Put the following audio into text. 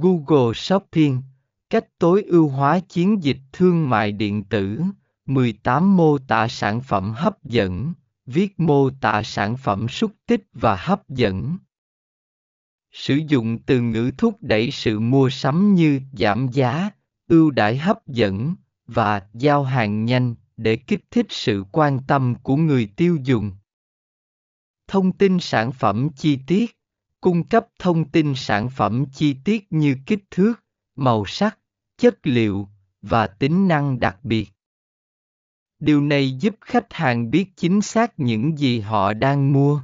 Google Shopping, cách tối ưu hóa chiến dịch thương mại điện tử, 18 mô tả sản phẩm hấp dẫn, viết mô tả sản phẩm xúc tích và hấp dẫn. Sử dụng từ ngữ thúc đẩy sự mua sắm như giảm giá, ưu đãi hấp dẫn và giao hàng nhanh để kích thích sự quan tâm của người tiêu dùng. Thông tin sản phẩm chi tiết cung cấp thông tin sản phẩm chi tiết như kích thước, màu sắc, chất liệu và tính năng đặc biệt. Điều này giúp khách hàng biết chính xác những gì họ đang mua.